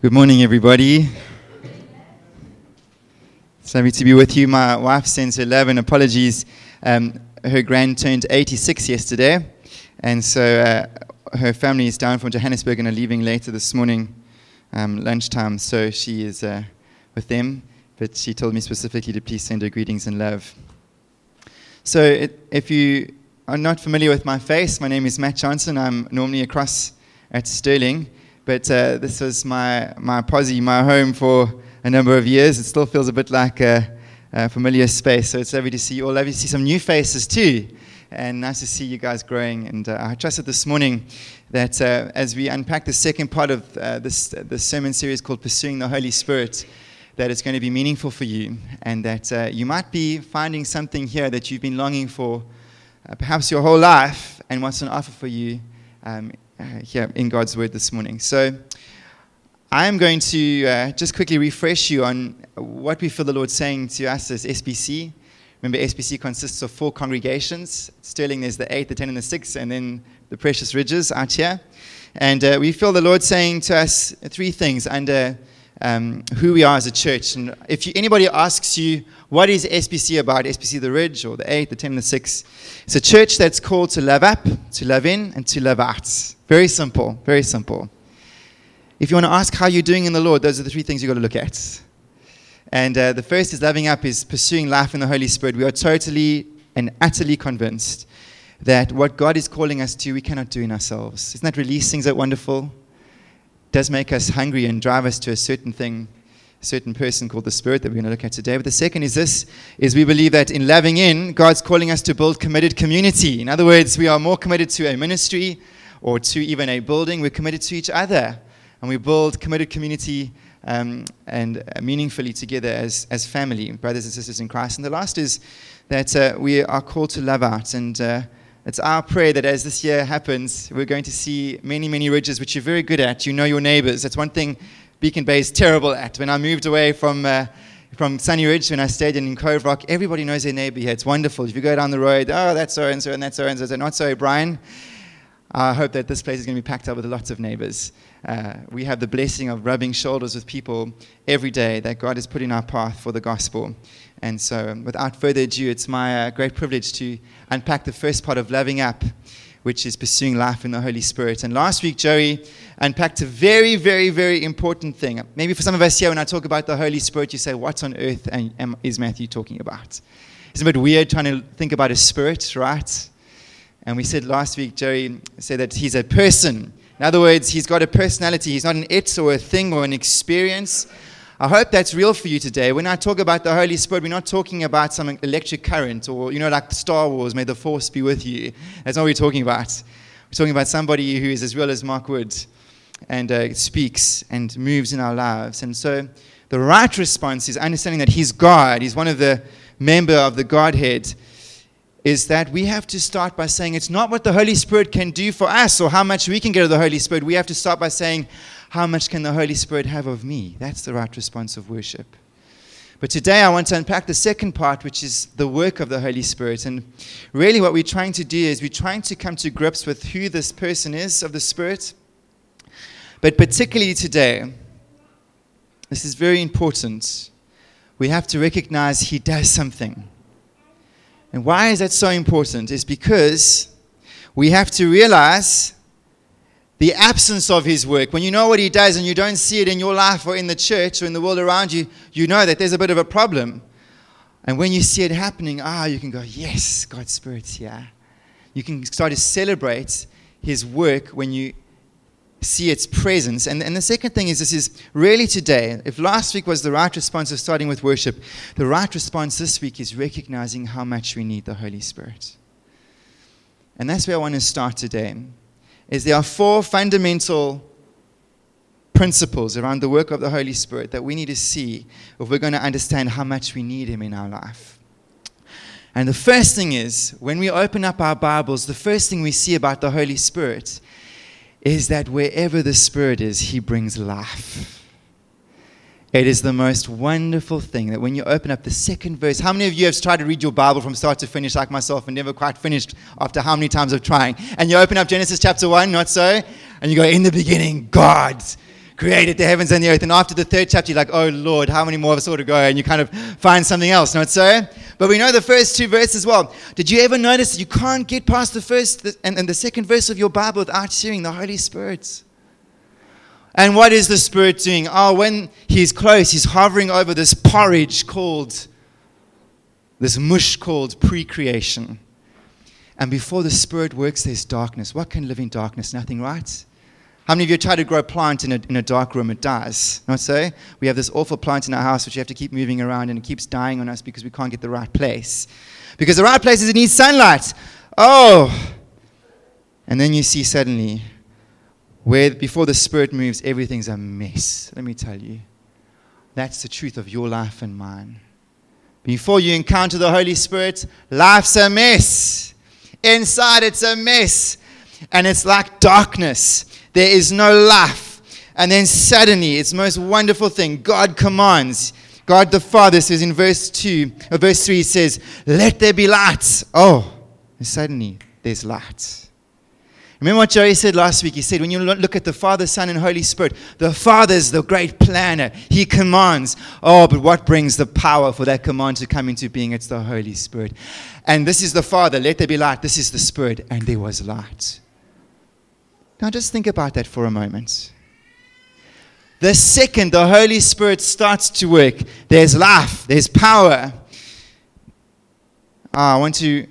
Good morning, everybody. It's lovely to be with you. My wife sends her love and apologies. Um, her grand turned 86 yesterday, and so uh, her family is down from Johannesburg and are leaving later this morning, um, lunchtime. So she is uh, with them, but she told me specifically to please send her greetings and love. So, it, if you are not familiar with my face, my name is Matt Johnson. I'm normally across at Stirling. But uh, this was my, my posse, my home for a number of years. It still feels a bit like a, a familiar space. So it's lovely to see you all. Lovely to see some new faces too. And nice to see you guys growing. And uh, I trusted this morning that uh, as we unpack the second part of uh, this, this sermon series called Pursuing the Holy Spirit, that it's going to be meaningful for you. And that uh, you might be finding something here that you've been longing for uh, perhaps your whole life and what's on offer for you um, uh, here in God's Word this morning. So I'm going to uh, just quickly refresh you on what we feel the Lord saying to us as SBC. Remember, SBC consists of four congregations. Stirling, there's the eight, the ten, and the six, and then the Precious Ridges out here. And uh, we feel the Lord saying to us three things under um, who we are as a church. And if you, anybody asks you, what is SBC about? SBC the Ridge or the 8, the 10, the 6. It's a church that's called to love up, to love in, and to love out. Very simple, very simple. If you want to ask how you're doing in the Lord, those are the three things you've got to look at. And uh, the first is loving up, is pursuing life in the Holy Spirit. We are totally and utterly convinced that what God is calling us to, we cannot do in ourselves. Isn't that? Is that wonderful? It does make us hungry and drive us to a certain thing certain person called the Spirit that we're going to look at today. But the second is this: is we believe that in loving in, God's calling us to build committed community. In other words, we are more committed to a ministry or to even a building. We're committed to each other, and we build committed community um, and uh, meaningfully together as as family, brothers and sisters in Christ. And the last is that uh, we are called to love out and. Uh, it's our prayer that as this year happens, we're going to see many, many ridges, which you're very good at. You know your neighbors. That's one thing Beacon Bay is terrible at. When I moved away from, uh, from Sunny Ridge, when I stayed in in Cove Rock, everybody knows their neighbor here. It's wonderful. If you go down the road, oh, that's so and so, and that's so and so. Not so, Brian. I hope that this place is going to be packed up with lots of neighbors. Uh, we have the blessing of rubbing shoulders with people every day that God has put in our path for the gospel. And so, without further ado, it's my uh, great privilege to unpack the first part of Loving Up which is pursuing life in the Holy Spirit. And last week, Joey unpacked a very, very, very important thing. Maybe for some of us here, when I talk about the Holy Spirit, you say, What on earth is Matthew talking about? It's a bit weird trying to think about a spirit, right? And we said last week, Joey said that he's a person. In other words, he's got a personality. He's not an it or a thing or an experience. I hope that's real for you today. When I talk about the Holy Spirit, we're not talking about some electric current or, you know, like Star Wars, may the force be with you. That's not what we're talking about. We're talking about somebody who is as real as Mark Wood and uh, speaks and moves in our lives. And so the right response is understanding that He's God, He's one of the member of the Godhead is that we have to start by saying it's not what the Holy Spirit can do for us or how much we can get of the Holy Spirit. We have to start by saying, how much can the Holy Spirit have of me? That's the right response of worship. But today I want to unpack the second part, which is the work of the Holy Spirit. And really, what we're trying to do is we're trying to come to grips with who this person is of the Spirit. But particularly today, this is very important. We have to recognize He does something. And why is that so important? Is because we have to realize the absence of his work, when you know what he does and you don't see it in your life or in the church or in the world around you, you know that there's a bit of a problem. And when you see it happening, ah, you can go, yes, God's Spirit's here. You can start to celebrate his work when you see its presence. And, and the second thing is this is really today, if last week was the right response of starting with worship, the right response this week is recognizing how much we need the Holy Spirit. And that's where I want to start today is there are four fundamental principles around the work of the Holy Spirit that we need to see if we're going to understand how much we need Him in our life. And the first thing is, when we open up our Bibles, the first thing we see about the Holy Spirit is that wherever the Spirit is, He brings life. It is the most wonderful thing that when you open up the second verse, how many of you have tried to read your Bible from start to finish, like myself, and never quite finished after how many times of trying? And you open up Genesis chapter 1, not so? And you go, In the beginning, God created the heavens and the earth. And after the third chapter, you're like, oh Lord, how many more of us ought to go? And you kind of find something else, not so? But we know the first two verses well. Did you ever notice that you can't get past the first and, and the second verse of your Bible without hearing the Holy Spirit? And what is the Spirit doing? Oh, when He's close, He's hovering over this porridge called, this mush called pre creation. And before the Spirit works, there's darkness. What can live in darkness? Nothing, right? How many of you try to grow a plant in a, in a dark room? It dies. Not so? We have this awful plant in our house which you have to keep moving around and it keeps dying on us because we can't get the right place. Because the right place is it needs sunlight. Oh! And then you see suddenly where before the Spirit moves, everything's a mess. Let me tell you. That's the truth of your life and mine. Before you encounter the Holy Spirit, life's a mess. Inside, it's a mess. And it's like darkness. There is no life. And then suddenly, it's the most wonderful thing. God commands. God the Father says in verse 2, or uh, verse 3, says, Let there be light. Oh, and suddenly there's light. Remember what Joey said last week? He said, when you look at the Father, Son, and Holy Spirit, the Father is the great planner. He commands. Oh, but what brings the power for that command to come into being? It's the Holy Spirit. And this is the Father, let there be light. This is the Spirit, and there was light. Now just think about that for a moment. The second the Holy Spirit starts to work, there's life, there's power. Ah, I want to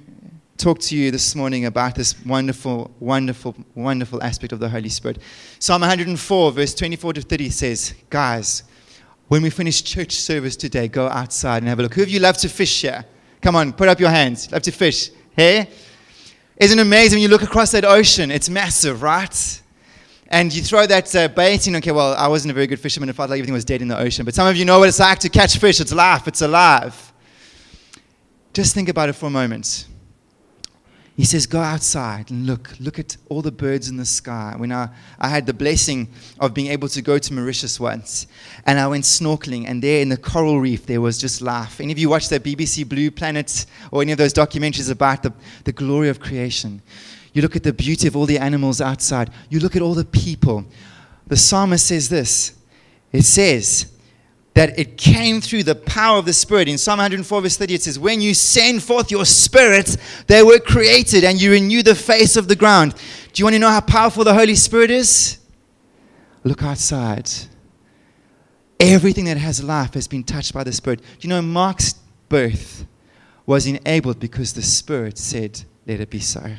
talk to you this morning about this wonderful, wonderful, wonderful aspect of the Holy Spirit. Psalm 104, verse 24 to 30 says, Guys, when we finish church service today, go outside and have a look. Who of you love to fish here? Come on, put up your hands. Love to fish. Hey? Isn't it amazing when you look across that ocean? It's massive, right? And you throw that uh, bait in. Okay, well, I wasn't a very good fisherman. It felt like everything was dead in the ocean. But some of you know what it's like to catch fish. It's life, it's alive. Just think about it for a moment. He says, Go outside and look. Look at all the birds in the sky. When I, I had the blessing of being able to go to Mauritius once, and I went snorkeling, and there in the coral reef, there was just life. Any of you watch that BBC Blue Planet or any of those documentaries about the, the glory of creation? You look at the beauty of all the animals outside, you look at all the people. The psalmist says this it says, that it came through the power of the Spirit. In Psalm 104, verse 30, it says, When you send forth your Spirit, they were created, and you renew the face of the ground. Do you want to know how powerful the Holy Spirit is? Look outside. Everything that has life has been touched by the Spirit. Do you know Mark's birth was enabled because the Spirit said, Let it be so.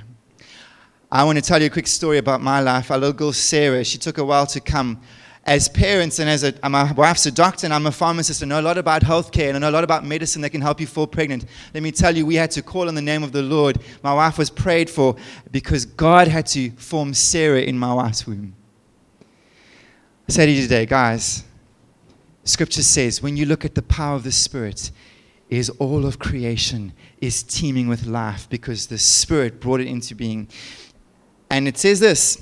I want to tell you a quick story about my life. Our little girl Sarah, she took a while to come as parents and as a, my wife's a doctor and I'm a pharmacist, I know a lot about healthcare and I know a lot about medicine that can help you fall pregnant. Let me tell you, we had to call on the name of the Lord. My wife was prayed for because God had to form Sarah in my wife's womb. I say to you today, guys, Scripture says when you look at the power of the Spirit, is all of creation is teeming with life because the Spirit brought it into being. And it says this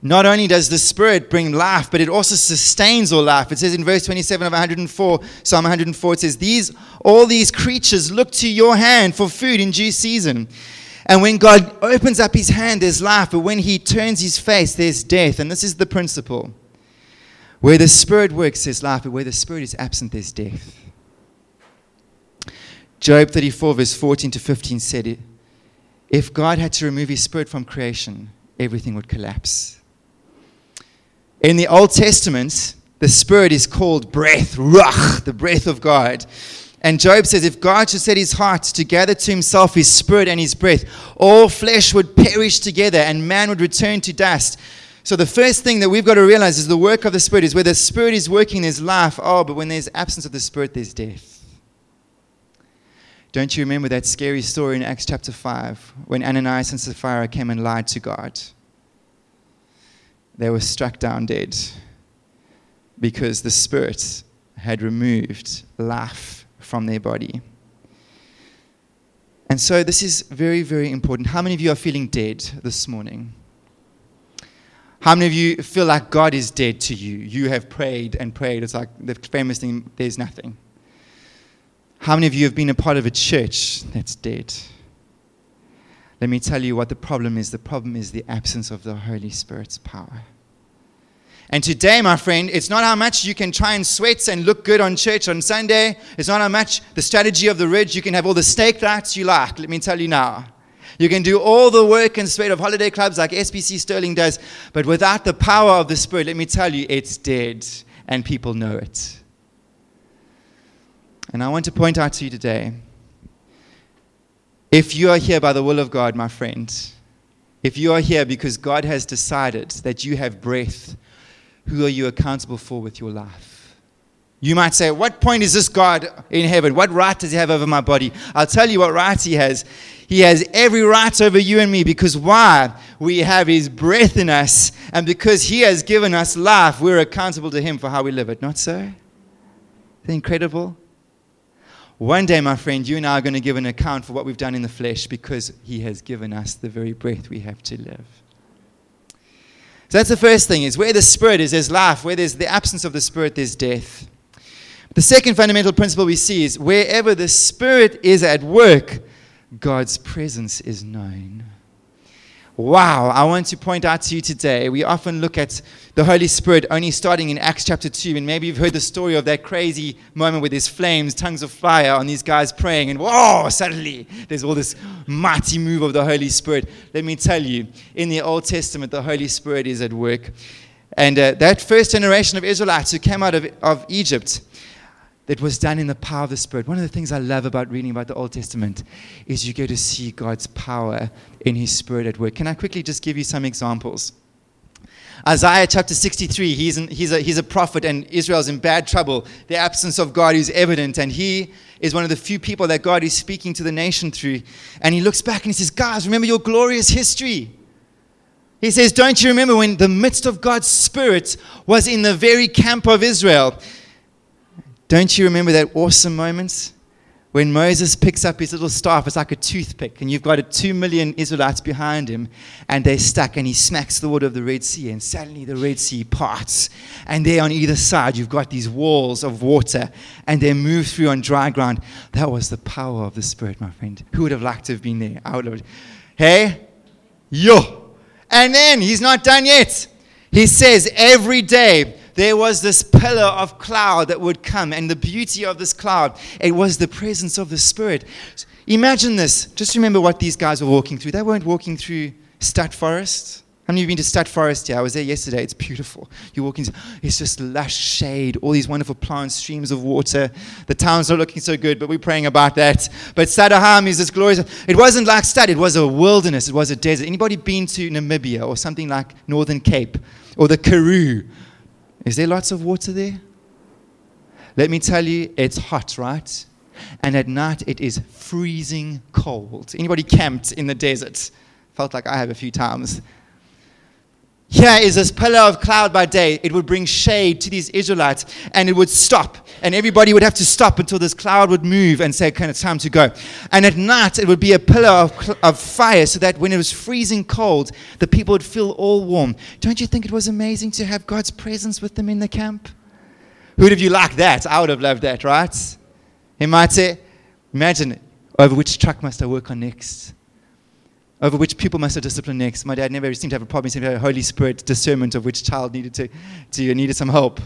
not only does the Spirit bring life, but it also sustains all life. It says in verse 27 of 104, Psalm 104, it says, these, All these creatures look to your hand for food in due season. And when God opens up his hand, there's life, but when he turns his face, there's death. And this is the principle. Where the Spirit works, there's life, but where the Spirit is absent, there's death. Job 34, verse 14 to 15 said, If God had to remove his Spirit from creation, everything would collapse. In the Old Testament, the Spirit is called breath, ruach, the breath of God. And Job says, if God should set his heart to gather to himself his spirit and his breath, all flesh would perish together and man would return to dust. So the first thing that we've got to realize is the work of the Spirit is where the Spirit is working, there's life. Oh, but when there's absence of the Spirit, there's death. Don't you remember that scary story in Acts chapter 5 when Ananias and Sapphira came and lied to God? They were struck down dead because the Spirit had removed life from their body. And so this is very, very important. How many of you are feeling dead this morning? How many of you feel like God is dead to you? You have prayed and prayed. It's like the famous thing, there's nothing. How many of you have been a part of a church that's dead? Let me tell you what the problem is. The problem is the absence of the Holy Spirit's power. And today, my friend, it's not how much you can try and sweat and look good on church on Sunday. It's not how much the strategy of the ridge. You can have all the steak lights you like. Let me tell you now. You can do all the work and sweat of holiday clubs like SBC Stirling does, but without the power of the Spirit, let me tell you, it's dead, and people know it. And I want to point out to you today if you are here by the will of God, my friend, if you are here because God has decided that you have breath, who are you accountable for with your life? You might say, What point is this God in heaven? What right does he have over my body? I'll tell you what right he has. He has every right over you and me because why? We have his breath in us, and because he has given us life, we're accountable to him for how we live it. Not so? Isn't incredible? One day, my friend, you and I are going to give an account for what we've done in the flesh because he has given us the very breath we have to live. So that's the first thing is where the spirit is, there's life. Where there's the absence of the spirit, there's death. The second fundamental principle we see is wherever the spirit is at work, God's presence is known. Wow, I want to point out to you today, we often look at the Holy Spirit only starting in Acts chapter 2, and maybe you've heard the story of that crazy moment with these flames, tongues of fire on these guys praying, and whoa, suddenly there's all this mighty move of the Holy Spirit. Let me tell you, in the Old Testament, the Holy Spirit is at work. And uh, that first generation of Israelites who came out of, of Egypt, that was done in the power of the Spirit. One of the things I love about reading about the Old Testament is you get to see God's power in His Spirit at work. Can I quickly just give you some examples? Isaiah chapter 63, he's, in, he's, a, he's a prophet, and Israel's in bad trouble. The absence of God is evident, and he is one of the few people that God is speaking to the nation through. And he looks back and he says, Guys, remember your glorious history. He says, Don't you remember when the midst of God's Spirit was in the very camp of Israel? Don't you remember that awesome moment? When Moses picks up his little staff, it's like a toothpick, and you've got a two million Israelites behind him, and they're stuck, and he smacks the water of the Red Sea, and suddenly the Red Sea parts. And there on either side, you've got these walls of water, and they move through on dry ground. That was the power of the Spirit, my friend. Who would have liked to have been there? I would have. Hey, yo. And then he's not done yet. He says, every day there was this pillar of cloud that would come, and the beauty of this cloud, it was the presence of the Spirit. Imagine this. Just remember what these guys were walking through. They weren't walking through Sturt Forest. How many of you been to Sturt Forest? Yeah, I was there yesterday. It's beautiful. You walk into, it's just lush shade, all these wonderful plants, streams of water. The town's not looking so good, but we're praying about that. But Sadaham is this glorious. It wasn't like Sturt. It was a wilderness. It was a desert. Anybody been to Namibia or something like Northern Cape or the Karoo? Is there lots of water there? Let me tell you, it's hot, right? And at night it is freezing cold. Anybody camped in the desert? Felt like I have a few times. Here is this pillar of cloud by day. It would bring shade to these Israelites and it would stop. And everybody would have to stop until this cloud would move and say, okay, it's time to go. And at night, it would be a pillar of, of fire so that when it was freezing cold, the people would feel all warm. Don't you think it was amazing to have God's presence with them in the camp? Who'd have you liked that? I would have loved that, right? He might say, imagine, over which truck must I work on next? Over which people must have discipline next. My dad never seemed to have a problem. He seemed to have a Holy Spirit discernment of which child needed to, to needed some help.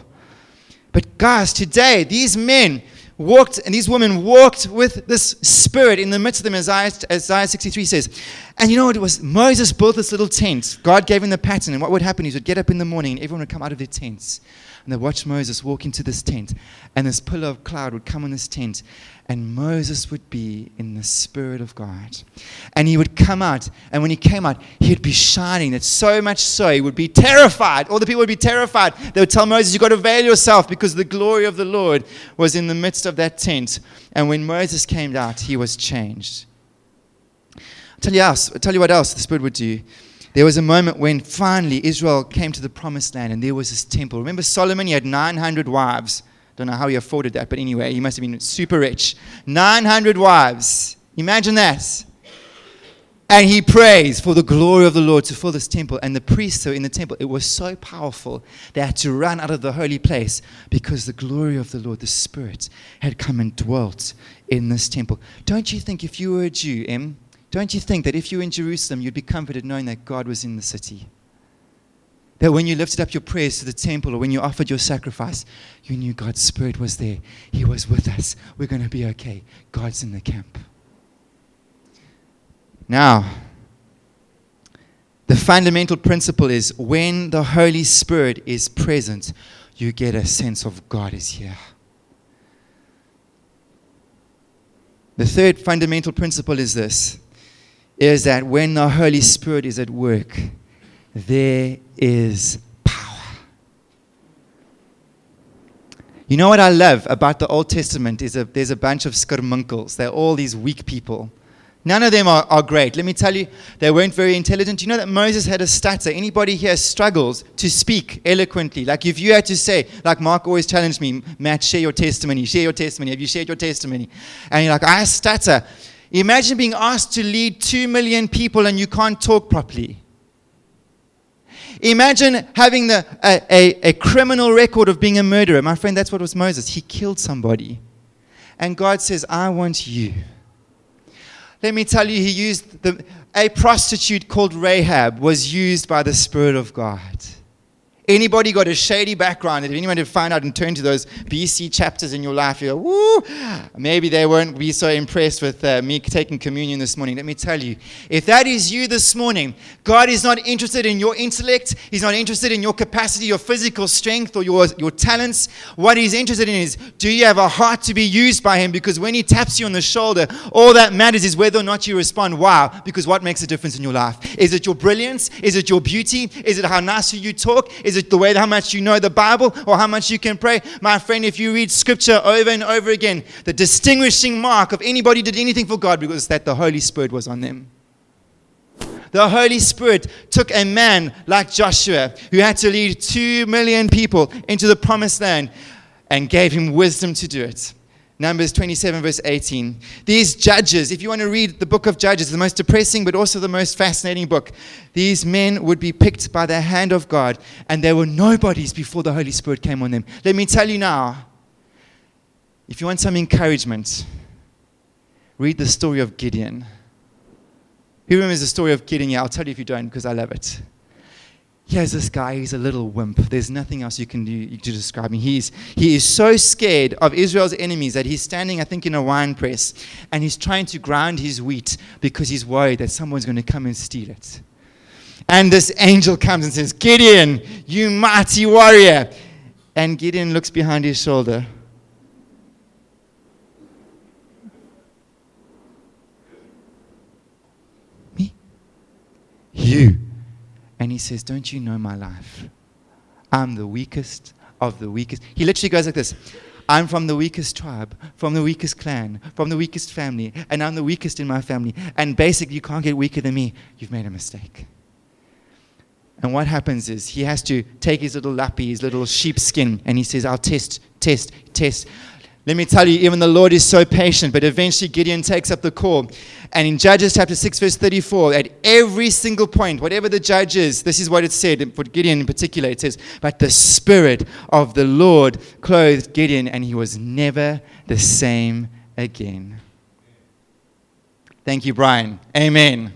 But guys, today these men walked and these women walked with this spirit in the midst of them, as Isaiah, Isaiah 63 says. And you know what it was? Moses built this little tent. God gave him the pattern, and what would happen is he would get up in the morning and everyone would come out of their tents and they watched Moses walk into this tent, and this pillar of cloud would come on this tent, and Moses would be in the Spirit of God. And he would come out, and when he came out, he'd be shining. That so much so, he would be terrified. All the people would be terrified. They would tell Moses, You've got to veil yourself because the glory of the Lord was in the midst of that tent. And when Moses came out, he was changed. I'll tell you, else, I'll tell you what else the Spirit would do. There was a moment when finally Israel came to the promised land and there was this temple. Remember Solomon? He had 900 wives. Don't know how he afforded that, but anyway, he must have been super rich. 900 wives. Imagine that. And he prays for the glory of the Lord to fill this temple. And the priests were in the temple, it was so powerful, they had to run out of the holy place because the glory of the Lord, the Spirit, had come and dwelt in this temple. Don't you think if you were a Jew, Em, don't you think that if you were in Jerusalem, you'd be comforted knowing that God was in the city? That when you lifted up your prayers to the temple or when you offered your sacrifice, you knew God's Spirit was there. He was with us. We're going to be okay. God's in the camp. Now, the fundamental principle is when the Holy Spirit is present, you get a sense of God is here. The third fundamental principle is this is that when the Holy Spirit is at work, there is power. You know what I love about the Old Testament is a, there's a bunch of skirmunkels. They're all these weak people. None of them are, are great. Let me tell you, they weren't very intelligent. You know that Moses had a stutter. Anybody here struggles to speak eloquently? Like if you had to say, like Mark always challenged me, Matt, share your testimony, share your testimony. Have you shared your testimony? And you're like, I stutter. Imagine being asked to lead two million people and you can't talk properly. Imagine having the, a, a, a criminal record of being a murderer. My friend, that's what was Moses. He killed somebody. And God says, I want you let me tell you, he used the, a prostitute called Rahab was used by the Spirit of God. Anybody got a shady background? If anyone had found out and turned to those BC chapters in your life, you go, woo, maybe they won't be so impressed with uh, me taking communion this morning. Let me tell you, if that is you this morning, God is not interested in your intellect. He's not interested in your capacity, your physical strength, or your, your talents. What He's interested in is, do you have a heart to be used by Him? Because when He taps you on the shoulder, all that matters is whether or not you respond. Wow, because what makes a difference in your life? Is it your brilliance? Is it your beauty? Is it how nice you talk? Is is it the way how much you know the Bible or how much you can pray? My friend, if you read scripture over and over again, the distinguishing mark of anybody did anything for God was that the Holy Spirit was on them. The Holy Spirit took a man like Joshua, who had to lead two million people into the promised land, and gave him wisdom to do it. Numbers 27, verse 18. These judges, if you want to read the book of Judges, the most depressing but also the most fascinating book, these men would be picked by the hand of God, and they were nobodies before the Holy Spirit came on them. Let me tell you now if you want some encouragement, read the story of Gideon. Who remembers the story of Gideon? Yeah, I'll tell you if you don't because I love it here's this guy, he's a little wimp. There's nothing else you can do to describe him. He's, he is so scared of Israel's enemies that he's standing, I think, in a wine press and he's trying to grind his wheat because he's worried that someone's going to come and steal it. And this angel comes and says, Gideon, you mighty warrior. And Gideon looks behind his shoulder. Me? You and he says, Don't you know my life? I'm the weakest of the weakest. He literally goes like this I'm from the weakest tribe, from the weakest clan, from the weakest family, and I'm the weakest in my family. And basically, you can't get weaker than me. You've made a mistake. And what happens is he has to take his little lappy, his little sheepskin, and he says, I'll test, test, test. Let me tell you, even the Lord is so patient, but eventually Gideon takes up the call. And in Judges chapter 6, verse 34, at every single point, whatever the judge is, this is what it said, for Gideon in particular, it says, But the Spirit of the Lord clothed Gideon, and he was never the same again. Thank you, Brian. Amen.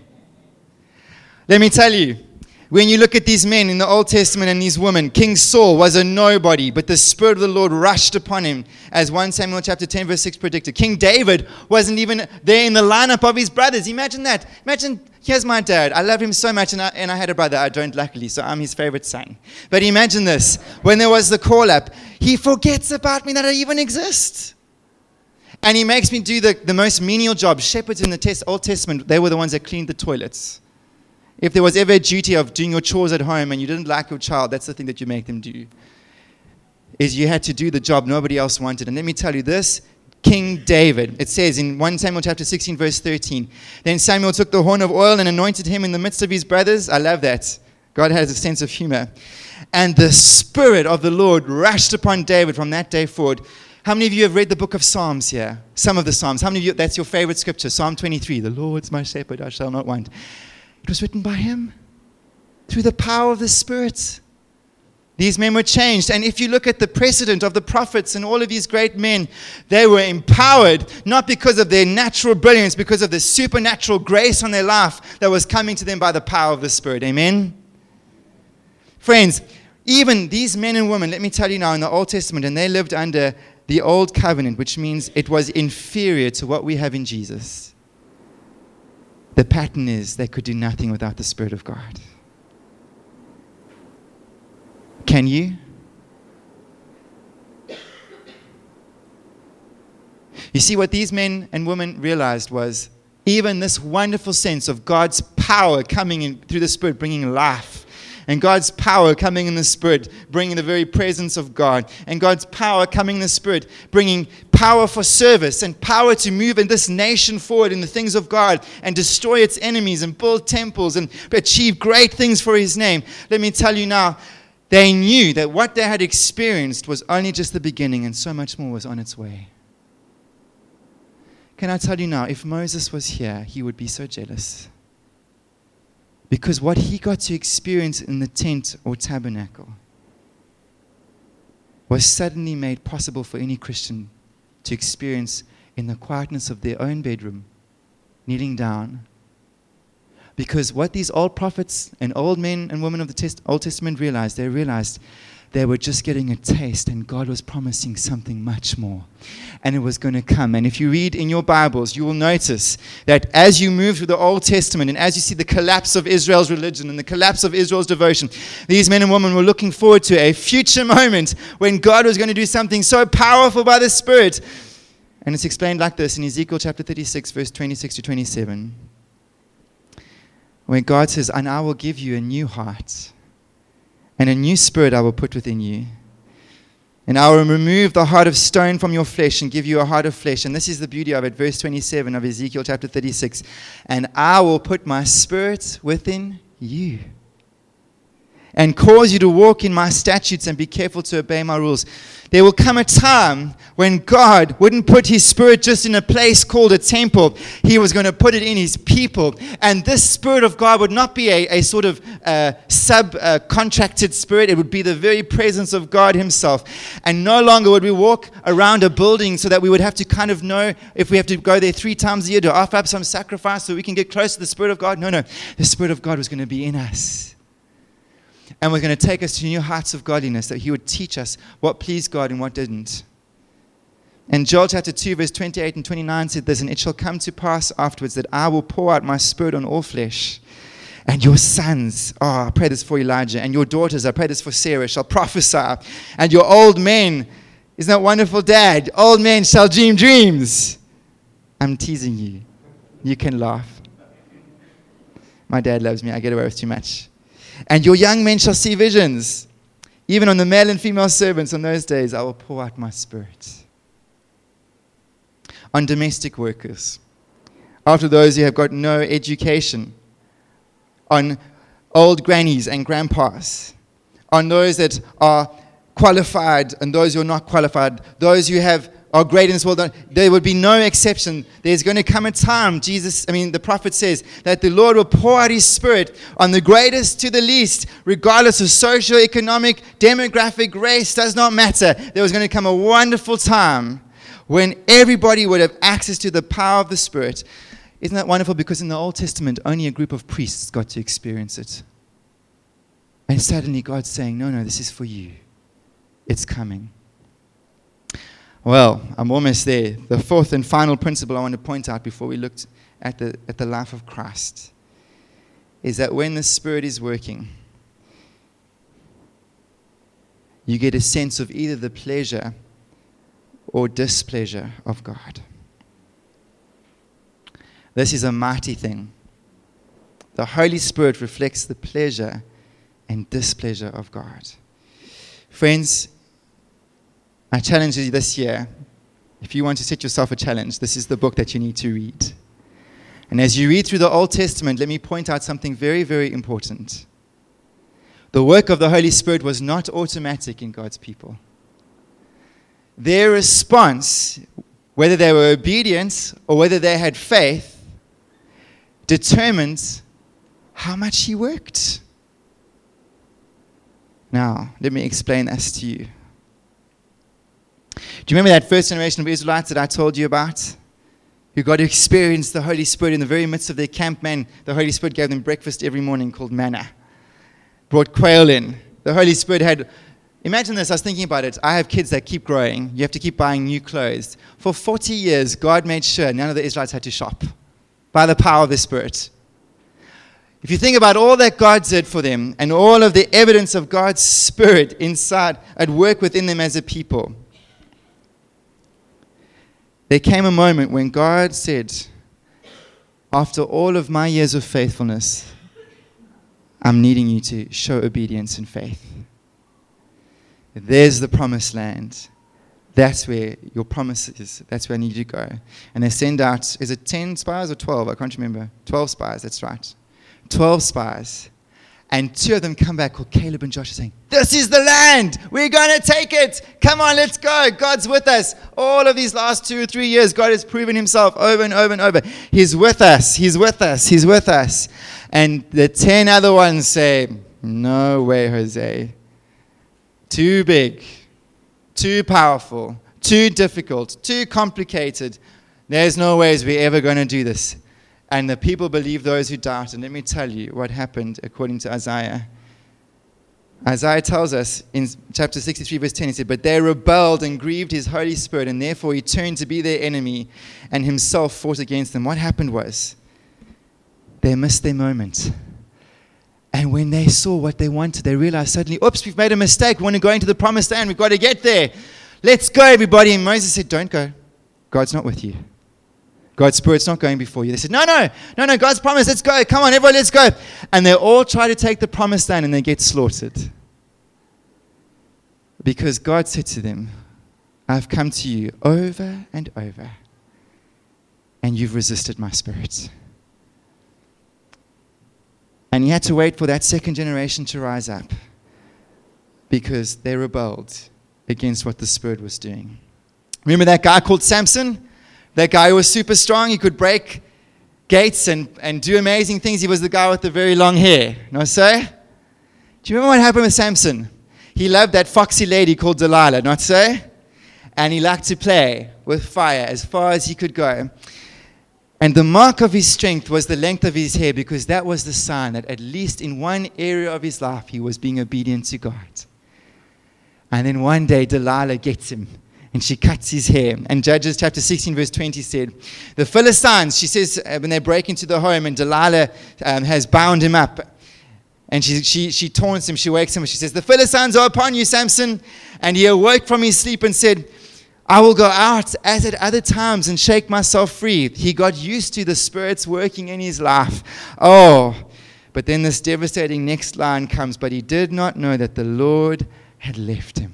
Let me tell you, when you look at these men in the Old Testament and these women, King Saul was a nobody, but the Spirit of the Lord rushed upon him, as 1 Samuel chapter 10, verse 6 predicted. King David wasn't even there in the lineup of his brothers. Imagine that. Imagine, here's my dad. I love him so much, and I, and I had a brother. I don't, luckily, so I'm his favorite son. But imagine this when there was the call up, he forgets about me that I even exist. And he makes me do the, the most menial job. Shepherds in the test, Old Testament, they were the ones that cleaned the toilets. If there was ever a duty of doing your chores at home and you didn't like your child, that's the thing that you make them do. Is you had to do the job nobody else wanted. And let me tell you this King David. It says in 1 Samuel chapter 16, verse 13. Then Samuel took the horn of oil and anointed him in the midst of his brothers. I love that. God has a sense of humor. And the Spirit of the Lord rushed upon David from that day forward. How many of you have read the book of Psalms here? Some of the Psalms. How many of you, that's your favorite scripture? Psalm 23. The Lord's my shepherd, I shall not want. It was written by him through the power of the Spirit. These men were changed. And if you look at the precedent of the prophets and all of these great men, they were empowered not because of their natural brilliance, because of the supernatural grace on their life that was coming to them by the power of the Spirit. Amen? Friends, even these men and women, let me tell you now, in the Old Testament, and they lived under the Old Covenant, which means it was inferior to what we have in Jesus. The pattern is they could do nothing without the Spirit of God. Can you? You see, what these men and women realized was even this wonderful sense of God's power coming in through the Spirit, bringing life and God's power coming in the Spirit, bringing the very presence of God, and God's power coming in the Spirit, bringing power for service and power to move in this nation forward in the things of God and destroy its enemies and build temples and achieve great things for His name. Let me tell you now, they knew that what they had experienced was only just the beginning, and so much more was on its way. Can I tell you now, if Moses was here, he would be so jealous. Because what he got to experience in the tent or tabernacle was suddenly made possible for any Christian to experience in the quietness of their own bedroom, kneeling down. Because what these old prophets and old men and women of the Old Testament realized, they realized they were just getting a taste, and God was promising something much more. And it was going to come. And if you read in your Bibles, you will notice that as you move through the Old Testament and as you see the collapse of Israel's religion and the collapse of Israel's devotion, these men and women were looking forward to a future moment when God was going to do something so powerful by the Spirit. And it's explained like this in Ezekiel chapter 36, verse 26 to 27, where God says, And I will give you a new heart and a new spirit I will put within you. And I will remove the heart of stone from your flesh and give you a heart of flesh. And this is the beauty of it. Verse 27 of Ezekiel chapter 36. And I will put my spirit within you and cause you to walk in my statutes and be careful to obey my rules. There will come a time when God wouldn't put his spirit just in a place called a temple. He was going to put it in his people. And this spirit of God would not be a, a sort of uh, subcontracted uh, spirit, it would be the very presence of God himself. And no longer would we walk around a building so that we would have to kind of know if we have to go there three times a year to offer up some sacrifice so we can get close to the spirit of God. No, no. The spirit of God was going to be in us and was going to take us to new heights of godliness, that He would teach us what pleased God and what didn't. And Joel chapter 2, verse 28 and 29 said this, and it shall come to pass afterwards that I will pour out my spirit on all flesh. And your sons, oh, I pray this for Elijah, and your daughters, I pray this for Sarah, shall prophesy. And your old men, isn't that wonderful, Dad? Old men shall dream dreams. I'm teasing you. You can laugh. My dad loves me. I get away with too much. And your young men shall see visions. Even on the male and female servants on those days, I will pour out my spirit. On domestic workers, after those who have got no education, on old grannies and grandpas, on those that are qualified and those who are not qualified, those who have are great in this world. There would be no exception. There's going to come a time, Jesus, I mean, the prophet says, that the Lord will pour out his spirit on the greatest to the least, regardless of social, economic, demographic, race, does not matter. There was going to come a wonderful time when everybody would have access to the power of the Spirit. Isn't that wonderful? Because in the Old Testament, only a group of priests got to experience it. And suddenly God's saying, No, no, this is for you. It's coming. Well, I'm almost there. The fourth and final principle I want to point out before we look at the, at the life of Christ is that when the Spirit is working, you get a sense of either the pleasure or displeasure of God. This is a mighty thing. The Holy Spirit reflects the pleasure and displeasure of God. Friends, I challenge you this year, if you want to set yourself a challenge, this is the book that you need to read. And as you read through the Old Testament, let me point out something very, very important. The work of the Holy Spirit was not automatic in God's people. Their response, whether they were obedient or whether they had faith, determined how much He worked. Now, let me explain this to you. Do you remember that first generation of Israelites that I told you about? Who got to experience the Holy Spirit in the very midst of their camp. Man, the Holy Spirit gave them breakfast every morning called manna. Brought quail in. the Holy Spirit had. Imagine this, I was thinking about it. I have kids that keep growing. You have to keep buying new clothes. For 40 years, God made sure none of the Israelites had to shop by the power of the Spirit. If you think about all that God did for them and all of the evidence of God's Spirit inside at work within them as a people, there came a moment when God said, After all of my years of faithfulness, I'm needing you to show obedience and faith. There's the promised land. That's where your promise is. That's where I need you to go. And they send out, is it 10 spies or 12? I can't remember. 12 spies, that's right. 12 spies. And two of them come back called Caleb and Joshua saying, This is the land. We're going to take it. Come on, let's go. God's with us. All of these last two or three years, God has proven himself over and over and over. He's with us. He's with us. He's with us. And the 10 other ones say, No way, Jose. Too big, too powerful, too difficult, too complicated. There's no ways we're ever going to do this. And the people believe those who doubt. And let me tell you what happened according to Isaiah. Isaiah tells us in chapter 63, verse 10, he said, But they rebelled and grieved his Holy Spirit, and therefore he turned to be their enemy and himself fought against them. What happened was they missed their moment. And when they saw what they wanted, they realized suddenly, oops, we've made a mistake. We want to go into the promised land. We've got to get there. Let's go, everybody. And Moses said, Don't go. God's not with you. God's Spirit's not going before you. They said, No, no, no, no, God's promise, let's go. Come on, everyone, let's go. And they all try to take the promised land and they get slaughtered. Because God said to them, I've come to you over and over, and you've resisted my Spirit. And he had to wait for that second generation to rise up because they rebelled against what the Spirit was doing. Remember that guy called Samson? That guy was super strong, he could break gates and, and do amazing things. He was the guy with the very long hair. No, say? Do you remember what happened with Samson? He loved that foxy lady called Delilah, not so? And he liked to play with fire as far as he could go. And the mark of his strength was the length of his hair because that was the sign that at least in one area of his life he was being obedient to God. And then one day Delilah gets him and she cuts his hair. And Judges chapter 16, verse 20 said, The Philistines, she says, uh, when they break into the home and Delilah um, has bound him up, and she, she, she taunts him, she wakes him, and she says, The Philistines are upon you, Samson. And he awoke from his sleep and said, I will go out as at other times and shake myself free. He got used to the Spirit's working in his life. Oh, but then this devastating next line comes, but he did not know that the Lord had left him.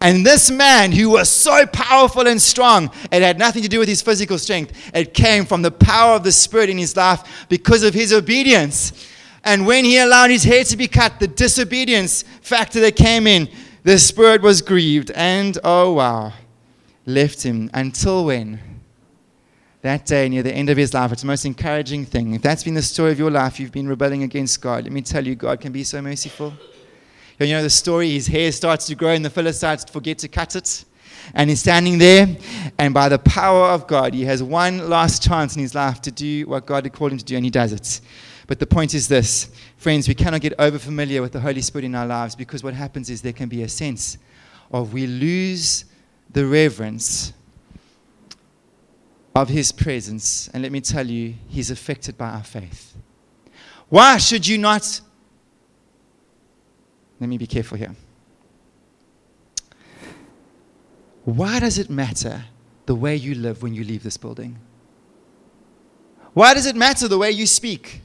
And this man, who was so powerful and strong, it had nothing to do with his physical strength. It came from the power of the Spirit in his life because of his obedience. And when he allowed his hair to be cut, the disobedience factor that came in, the Spirit was grieved. And oh, wow, left him. Until when? That day near the end of his life. It's the most encouraging thing. If that's been the story of your life, you've been rebelling against God. Let me tell you, God can be so merciful. You know the story, his hair starts to grow and the Philistines forget to cut it. And he's standing there, and by the power of God, he has one last chance in his life to do what God had called him to do, and he does it. But the point is this friends, we cannot get over familiar with the Holy Spirit in our lives because what happens is there can be a sense of we lose the reverence of his presence. And let me tell you, he's affected by our faith. Why should you not let me be careful here. Why does it matter the way you live when you leave this building? Why does it matter the way you speak?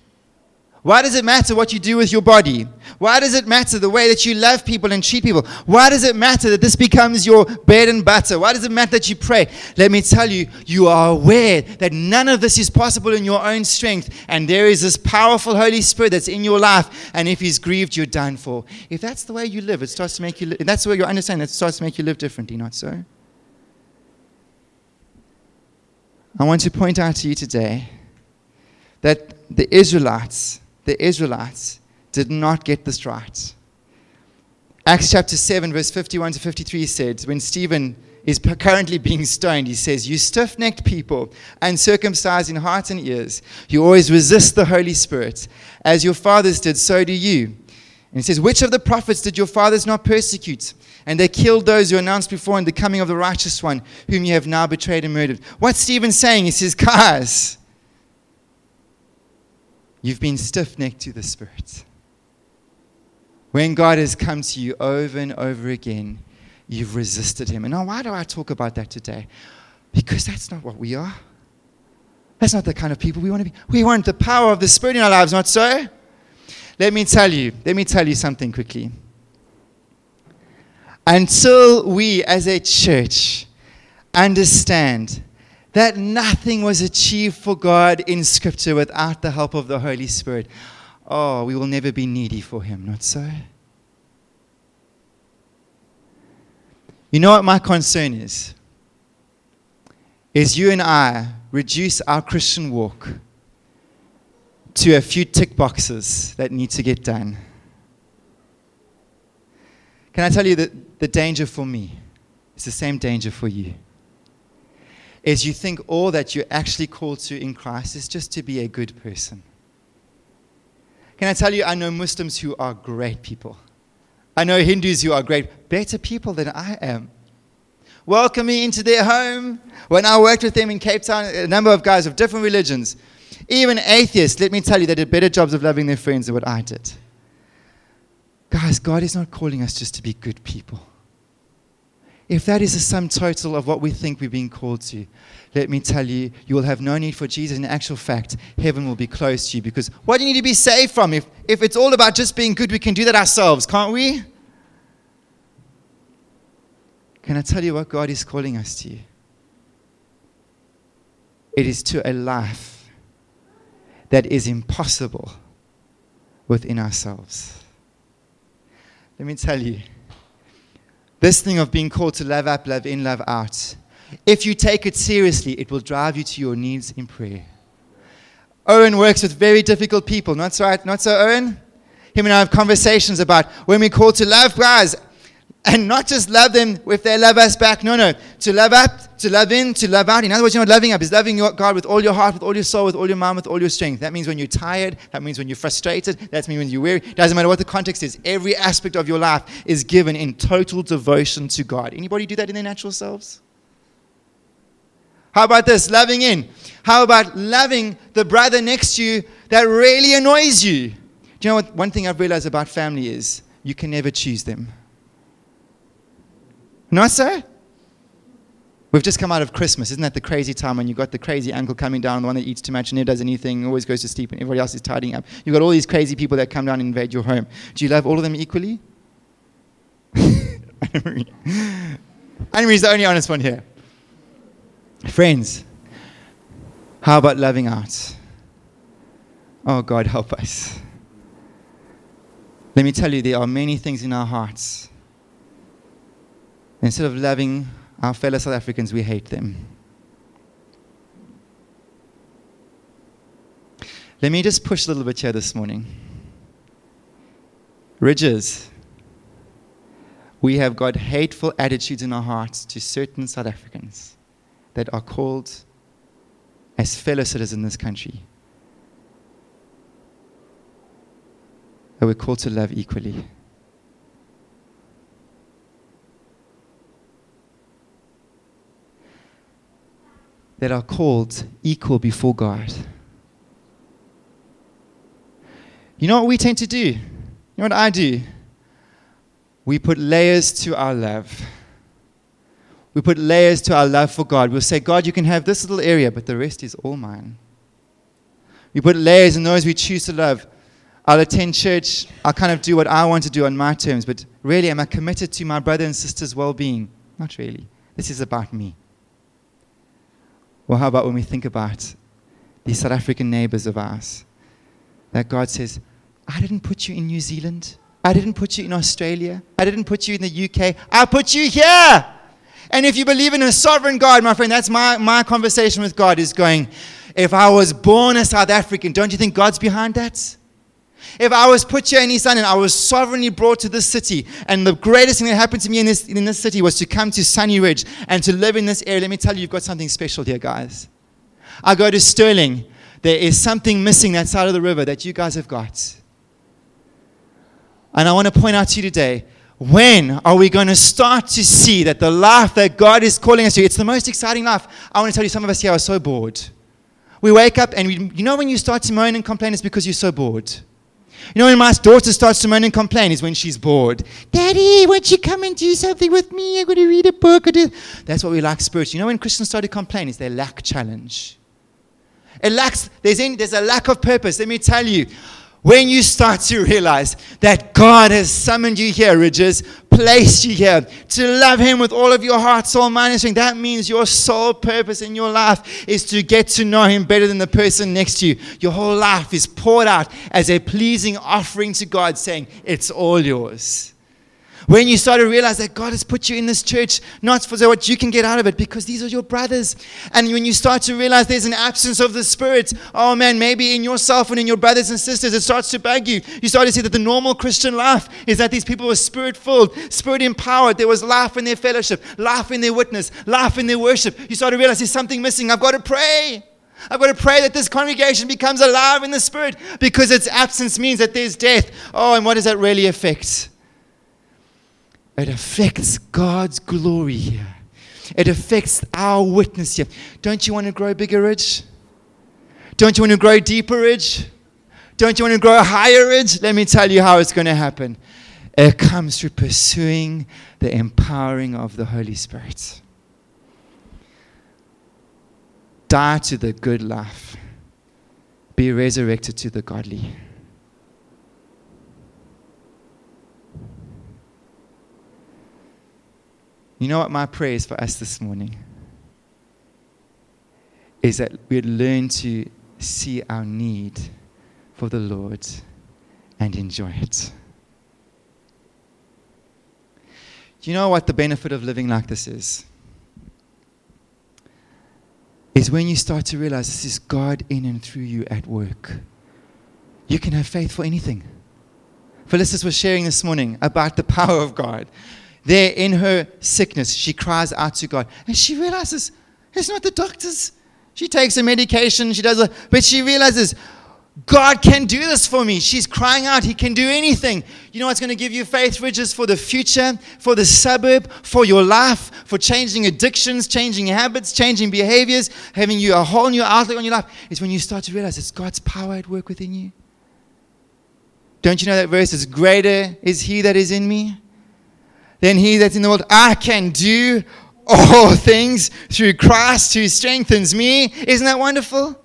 Why does it matter what you do with your body? Why does it matter the way that you love people and treat people? Why does it matter that this becomes your bread and butter? Why does it matter that you pray? Let me tell you, you are aware that none of this is possible in your own strength, and there is this powerful Holy Spirit that's in your life, and if He's grieved, you're done for. If that's the way you live, it starts to make you. Li- that's the way you understand. It starts to make you live differently, not so. I want to point out to you today that the Israelites the Israelites did not get this right. Acts chapter 7, verse 51 to 53 says, when Stephen is currently being stoned, he says, You stiff necked people, uncircumcised in heart and ears, you always resist the Holy Spirit. As your fathers did, so do you. And he says, Which of the prophets did your fathers not persecute? And they killed those who announced before in the coming of the righteous one, whom you have now betrayed and murdered. What's Stephen saying? He says, Guys, you've been stiff necked to the Spirit. When God has come to you over and over again, you've resisted Him. And now, why do I talk about that today? Because that's not what we are. That's not the kind of people we want to be. We want the power of the Spirit in our lives, not so? Let me tell you, let me tell you something quickly. Until we as a church understand that nothing was achieved for God in Scripture without the help of the Holy Spirit, oh, we will never be needy for Him, not so? You know what my concern is? Is you and I reduce our Christian walk to a few tick boxes that need to get done. Can I tell you that the danger for me is the same danger for you? Is you think all that you're actually called to in Christ is just to be a good person. Can I tell you, I know Muslims who are great people. I know Hindus who are great, better people than I am. Welcome me into their home. When I worked with them in Cape Town, a number of guys of different religions, even atheists, let me tell you, they did better jobs of loving their friends than what I did. Guys, God is not calling us just to be good people. If that is the sum total of what we think we're being called to, let me tell you, you will have no need for Jesus. In actual fact, heaven will be close to you because what do you need to be saved from? If, if it's all about just being good, we can do that ourselves, can't we? Can I tell you what God is calling us to? It is to a life that is impossible within ourselves. Let me tell you this thing of being called to love up, love in, love out, if you take it seriously, it will drive you to your needs in prayer. Owen works with very difficult people, not so, not so Owen? Him and I have conversations about when we call to love, guys, and not just love them if they love us back. No, no. To love up, to love in, to love out. In other words, you're not loving up. It's loving your God with all your heart, with all your soul, with all your mind, with all your strength. That means when you're tired. That means when you're frustrated. That means when you're weary. Doesn't matter what the context is. Every aspect of your life is given in total devotion to God. Anybody do that in their natural selves? How about this? Loving in. How about loving the brother next to you that really annoys you? Do you know what? One thing I've realized about family is you can never choose them. Not so? We've just come out of Christmas. Isn't that the crazy time when you've got the crazy uncle coming down, the one that eats too much and never does anything, always goes to sleep, and everybody else is tidying up? You've got all these crazy people that come down and invade your home. Do you love all of them equally? Anne-Marie's the only honest one here. Friends, how about loving out? Oh, God, help us. Let me tell you, there are many things in our hearts Instead of loving our fellow South Africans, we hate them. Let me just push a little bit here this morning. Ridges, we have got hateful attitudes in our hearts to certain South Africans that are called as fellow citizens in this country. That we're called to love equally. That are called equal before God. You know what we tend to do? You know what I do? We put layers to our love. We put layers to our love for God. We'll say, God, you can have this little area, but the rest is all mine. We put layers in those we choose to love. I'll attend church. I'll kind of do what I want to do on my terms, but really, am I committed to my brother and sister's well being? Not really. This is about me. Well, how about when we think about these South African neighbors of ours? That God says, I didn't put you in New Zealand. I didn't put you in Australia. I didn't put you in the UK. I put you here. And if you believe in a sovereign God, my friend, that's my, my conversation with God is going, if I was born a South African, don't you think God's behind that? If I was put here in East London, I was sovereignly brought to this city, and the greatest thing that happened to me in this, in this city was to come to Sunny Ridge and to live in this area. Let me tell you, you've got something special here, guys. I go to Stirling, There is something missing that side of the river that you guys have got. And I want to point out to you today when are we going to start to see that the life that God is calling us to, it's the most exciting life. I want to tell you, some of us here are so bored. We wake up and we, you know when you start to moan and complain, it's because you're so bored. You know when my daughter starts to moan and complain is when she's bored. Daddy, won't you come and do something with me? I'm going to read a book. Or do. That's what we lack spiritually. You know when Christians start to complain is they lack challenge. It lacks, there's, there's a lack of purpose. Let me tell you, when you start to realize that God has summoned you here, Ridges, placed you here to love Him with all of your heart, soul, mind, and strength, that means your sole purpose in your life is to get to know Him better than the person next to you. Your whole life is poured out as a pleasing offering to God, saying, It's all yours. When you start to realize that God has put you in this church, not for what you can get out of it, because these are your brothers. And when you start to realize there's an absence of the Spirit, oh man, maybe in yourself and in your brothers and sisters, it starts to bug you. You start to see that the normal Christian life is that these people were spirit filled, spirit empowered. There was life in their fellowship, life in their witness, life in their worship. You start to realize there's something missing. I've got to pray. I've got to pray that this congregation becomes alive in the Spirit because its absence means that there's death. Oh, and what does that really affect? It affects God's glory here. It affects our witness here. Don't you want to grow bigger, Ridge? Don't you want to grow deeper, Ridge? Don't you want to grow higher, Ridge? Let me tell you how it's going to happen. It comes through pursuing the empowering of the Holy Spirit. Die to the good life, be resurrected to the godly. You know what my prayer is for us this morning? Is that we'd learn to see our need for the Lord and enjoy it. Do you know what the benefit of living like this is? Is when you start to realize this is God in and through you at work. You can have faith for anything. Felicitas was sharing this morning about the power of God there in her sickness, she cries out to God. And she realizes it's not the doctors. She takes her medication, she does it, but she realizes God can do this for me. She's crying out, He can do anything. You know what's going to give you faith, Ridges, for the future, for the suburb, for your life, for changing addictions, changing habits, changing behaviors, having you a whole new outlook on your life, is when you start to realize it's God's power at work within you. Don't you know that verse is greater is He that is in me than he that's in the world. I can do all things through Christ who strengthens me. Isn't that wonderful?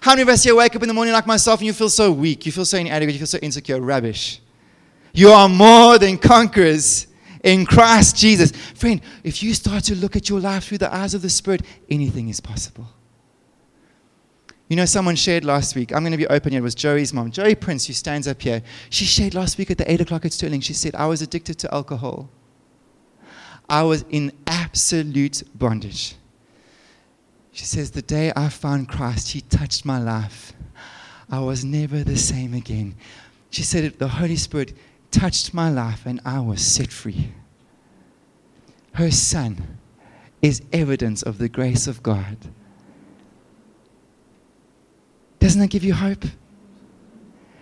How many of us here wake up in the morning like myself and you feel so weak, you feel so inadequate, you feel so insecure? Rubbish. You are more than conquerors in Christ Jesus. Friend, if you start to look at your life through the eyes of the Spirit, anything is possible. You know, someone shared last week, I'm going to be open here, it was Joey's mom, Joey Prince, who stands up here. She shared last week at the 8 o'clock at Stirling. She said, I was addicted to alcohol. I was in absolute bondage. She says, The day I found Christ, He touched my life. I was never the same again. She said, The Holy Spirit touched my life and I was set free. Her son is evidence of the grace of God. Doesn't that give you hope?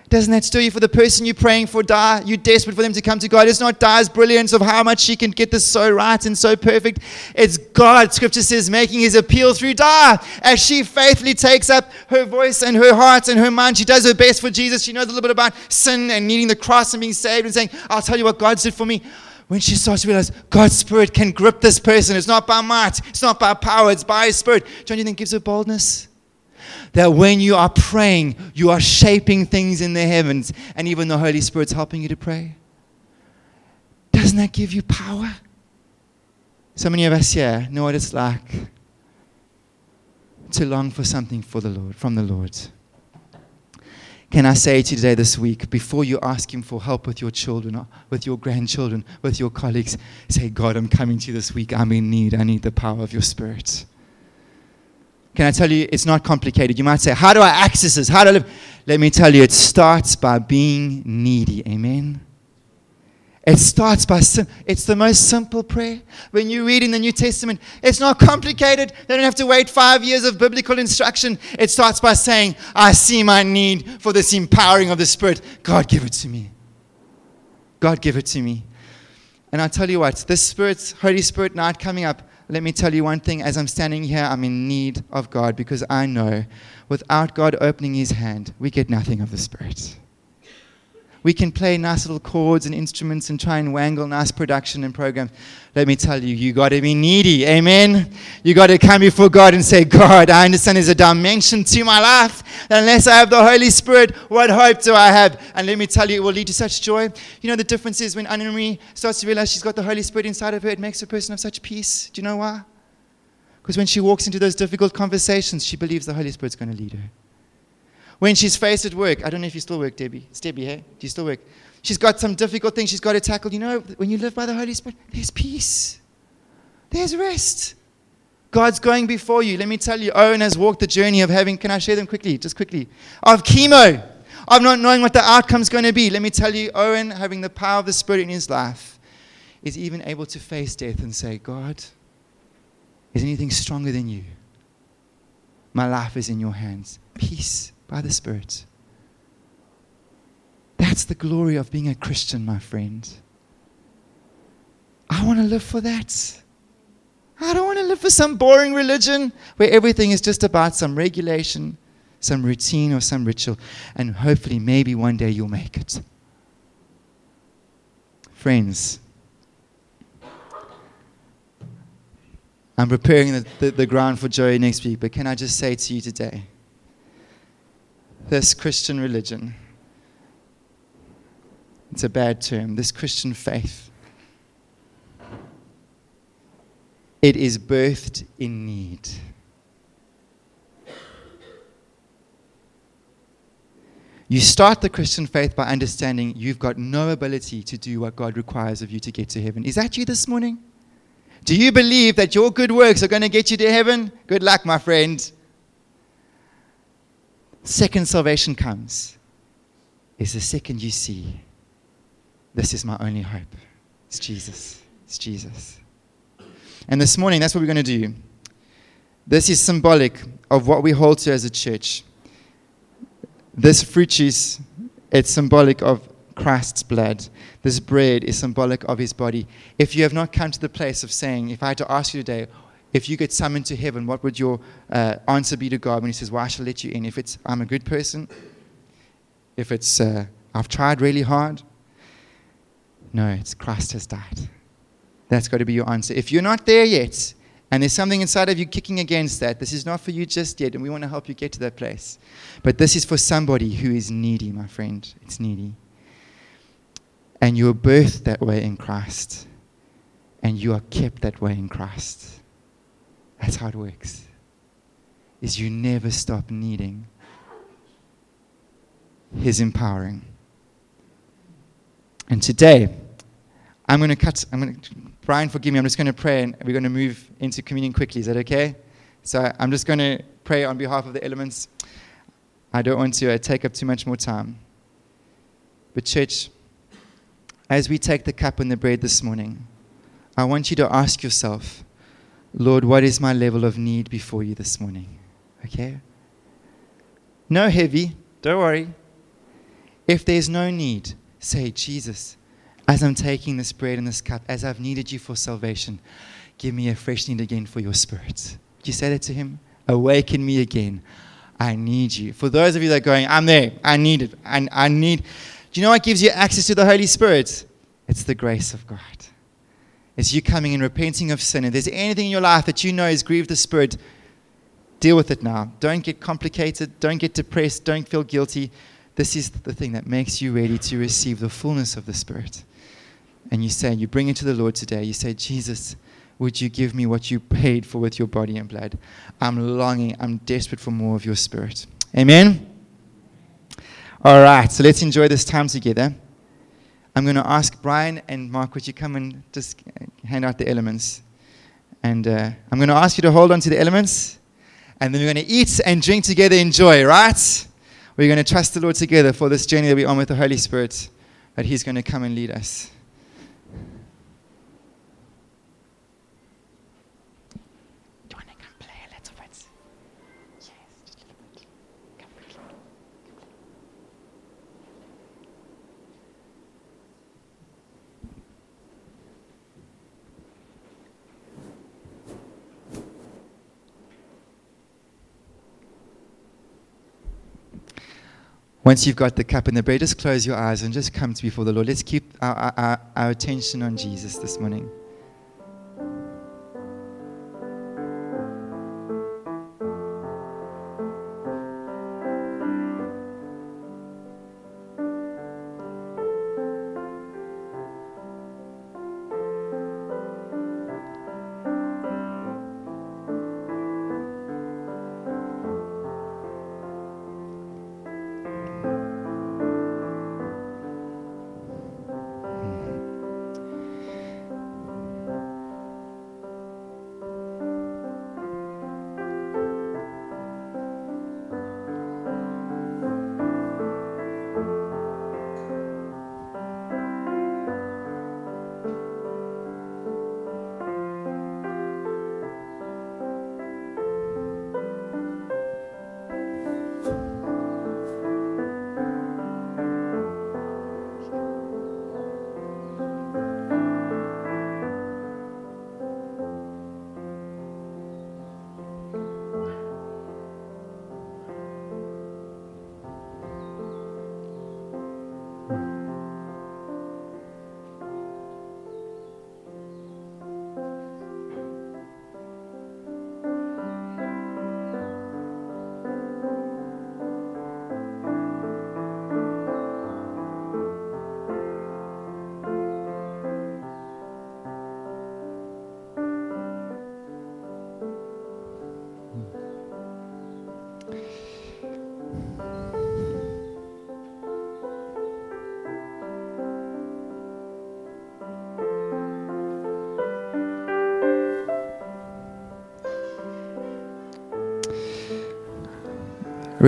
Doesn't that stir you for the person you're praying for, Di? You're desperate for them to come to God. It's not Di's brilliance of how much she can get this so right and so perfect. It's God, scripture says, making his appeal through Di. As she faithfully takes up her voice and her heart and her mind, she does her best for Jesus. She knows a little bit about sin and needing the cross and being saved and saying, I'll tell you what God did for me. When she starts to realize God's Spirit can grip this person, it's not by might, it's not by power, it's by His Spirit. Don't you think gives her boldness? That when you are praying, you are shaping things in the heavens, and even the Holy Spirit's helping you to pray? Doesn't that give you power? So many of us here know what it's like to long for something for the Lord, from the Lord. Can I say to you today, this week, before you ask Him for help with your children, uh, with your grandchildren, with your colleagues, say, God, I'm coming to you this week. I'm in need. I need the power of your Spirit. Can I tell you, it's not complicated. You might say, How do I access this? How do I live? Let me tell you, it starts by being needy. Amen. It starts by, sim- it's the most simple prayer. When you read in the New Testament, it's not complicated. They don't have to wait five years of biblical instruction. It starts by saying, I see my need for this empowering of the Spirit. God, give it to me. God, give it to me. And I tell you what, this Spirit, Holy Spirit night coming up, let me tell you one thing. As I'm standing here, I'm in need of God because I know without God opening His hand, we get nothing of the Spirit. We can play nice little chords and instruments and try and wangle nice production and programs. Let me tell you, you got to be needy. Amen. You got to come before God and say, God, I understand there's a dimension to my life. Unless I have the Holy Spirit, what hope do I have? And let me tell you, it will lead to such joy. You know, the difference is when Anna Marie starts to realize she's got the Holy Spirit inside of her, it makes a person of such peace. Do you know why? Because when she walks into those difficult conversations, she believes the Holy Spirit's going to lead her. When she's faced at work, I don't know if you still work, Debbie. It's Debbie, hey? Do you still work? She's got some difficult things she's got to tackle. You know, when you live by the Holy Spirit, there's peace, there's rest. God's going before you. Let me tell you, Owen has walked the journey of having, can I share them quickly, just quickly, of chemo, of not knowing what the outcome's going to be. Let me tell you, Owen, having the power of the Spirit in his life, is even able to face death and say, God, is anything stronger than you? My life is in your hands. Peace by the Spirit. That's the glory of being a Christian, my friend. I want to live for that. I don't want to live for some boring religion where everything is just about some regulation, some routine, or some ritual. And hopefully, maybe one day you'll make it. Friends, I'm preparing the, the, the ground for Joey next week, but can I just say to you today? This Christian religion. It's a bad term, this Christian faith. It is birthed in need. You start the Christian faith by understanding you've got no ability to do what God requires of you to get to heaven. Is that you this morning? Do you believe that your good works are going to get you to heaven? Good luck, my friend second salvation comes is the second you see, this is my only hope. It's Jesus. It's Jesus. And this morning, that's what we're going to do. This is symbolic of what we hold to as a church. This fruit juice, it's symbolic of Christ's blood. This bread is symbolic of his body. If you have not come to the place of saying, if I had to ask you today, if you get summoned to heaven, what would your uh, answer be to God when He says, Why shall I let you in? If it's, I'm a good person, if it's, uh, I've tried really hard, no, it's Christ has died. That's got to be your answer. If you're not there yet, and there's something inside of you kicking against that, this is not for you just yet, and we want to help you get to that place. But this is for somebody who is needy, my friend. It's needy. And you were birthed that way in Christ, and you are kept that way in Christ. That's how it works. Is you never stop needing his empowering. And today, I'm going to cut, I'm going to, Brian, forgive me, I'm just going to pray and we're going to move into communion quickly. Is that okay? So I'm just going to pray on behalf of the elements. I don't want to uh, take up too much more time. But, church, as we take the cup and the bread this morning, I want you to ask yourself Lord, what is my level of need before you this morning? Okay? No heavy, don't worry. If there's no need, say, Jesus, as I'm taking this bread and this cup, as I've needed you for salvation, give me a fresh need again for your spirit. You say that to him? Awaken me again. I need you. For those of you that are going, I'm there, I need it, I, I need. Do you know what gives you access to the Holy Spirit? It's the grace of God. It's you coming and repenting of sin. If there's anything in your life that you know has grieved the Spirit, deal with it now. Don't get complicated. Don't get depressed. Don't feel guilty. This is the thing that makes you ready to receive the fullness of the Spirit. And you say, you bring it to the Lord today. You say, Jesus, would you give me what you paid for with your body and blood? I'm longing, I'm desperate for more of your Spirit. Amen? All right, so let's enjoy this time together. I'm going to ask Brian and Mark, would you come and just hand out the elements? And uh, I'm going to ask you to hold on to the elements, and then we're going to eat and drink together in joy, right? We're going to trust the Lord together for this journey that we're on with the Holy Spirit, that He's going to come and lead us. Once you've got the cup and the bread, just close your eyes and just come to before the Lord. Let's keep our, our, our attention on Jesus this morning.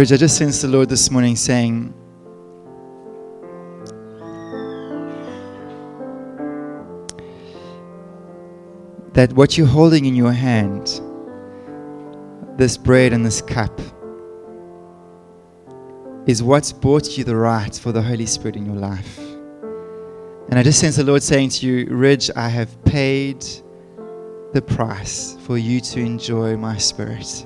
Ridge, I just sensed the Lord this morning saying, that what you're holding in your hand, this bread and this cup, is what's brought you the right for the Holy Spirit in your life. And I just sense the Lord saying to you, Ridge, I have paid the price for you to enjoy my Spirit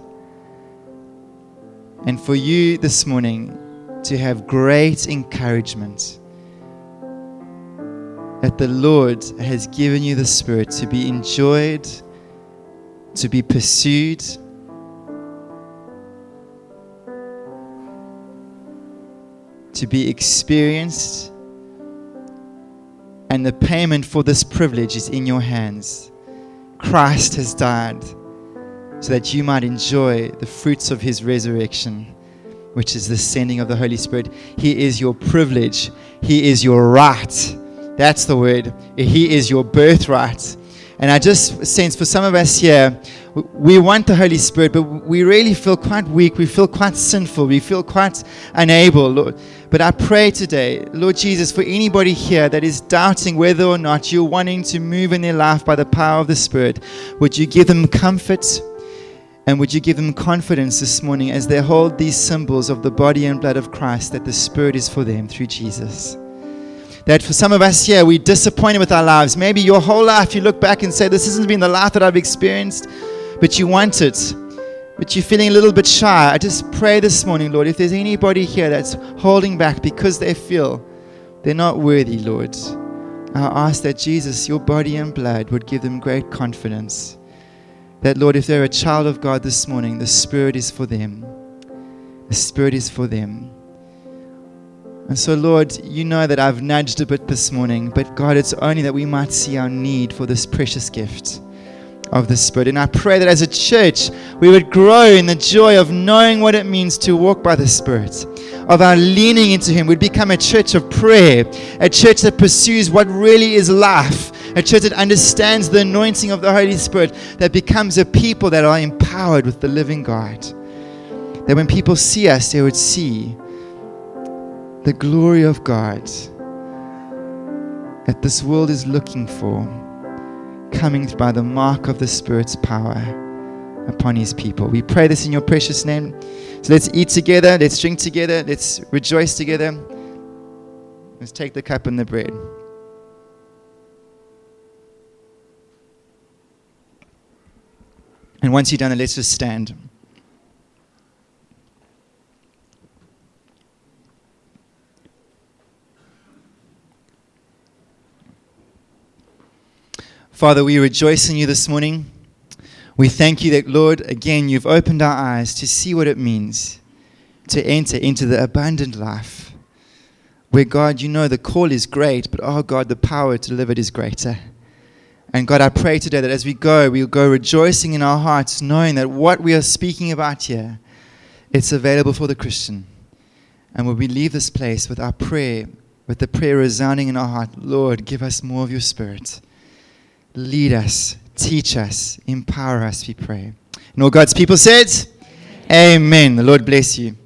and for you this morning to have great encouragement that the Lord has given you the Spirit to be enjoyed, to be pursued. To be experienced, and the payment for this privilege is in your hands. Christ has died so that you might enjoy the fruits of his resurrection, which is the sending of the Holy Spirit. He is your privilege, he is your right. That's the word. He is your birthright. And I just sense for some of us here, we want the Holy Spirit, but we really feel quite weak. We feel quite sinful. We feel quite unable, Lord. But I pray today, Lord Jesus, for anybody here that is doubting whether or not you're wanting to move in their life by the power of the Spirit, would you give them comfort? And would you give them confidence this morning as they hold these symbols of the body and blood of Christ that the Spirit is for them through Jesus? That for some of us here, we're disappointed with our lives. Maybe your whole life you look back and say, This hasn't been the life that I've experienced, but you want it. But you're feeling a little bit shy. I just pray this morning, Lord, if there's anybody here that's holding back because they feel they're not worthy, Lord, I ask that Jesus, your body and blood, would give them great confidence that, Lord, if they're a child of God this morning, the Spirit is for them. The Spirit is for them. And so, Lord, you know that I've nudged a bit this morning, but God, it's only that we might see our need for this precious gift of the Spirit. And I pray that as a church, we would grow in the joy of knowing what it means to walk by the Spirit, of our leaning into Him. We'd become a church of prayer, a church that pursues what really is life, a church that understands the anointing of the Holy Spirit, that becomes a people that are empowered with the living God. That when people see us, they would see the glory of God that this world is looking for, coming by the mark of the Spirit's power upon His people. We pray this in your precious name. So let's eat together, let's drink together, let's rejoice together. Let's take the cup and the bread. And once you've done let's just stand. Father, we rejoice in you this morning. We thank you that, Lord, again, you've opened our eyes to see what it means to enter into the abundant life where, God, you know the call is great, but, oh, God, the power to live it is greater. And, God, I pray today that as we go, we'll go rejoicing in our hearts, knowing that what we are speaking about here, it's available for the Christian. And when we leave this place with our prayer, with the prayer resounding in our heart, Lord, give us more of your spirit. Lead us, teach us, empower us, we pray. And all God's people said, Amen. Amen. The Lord bless you.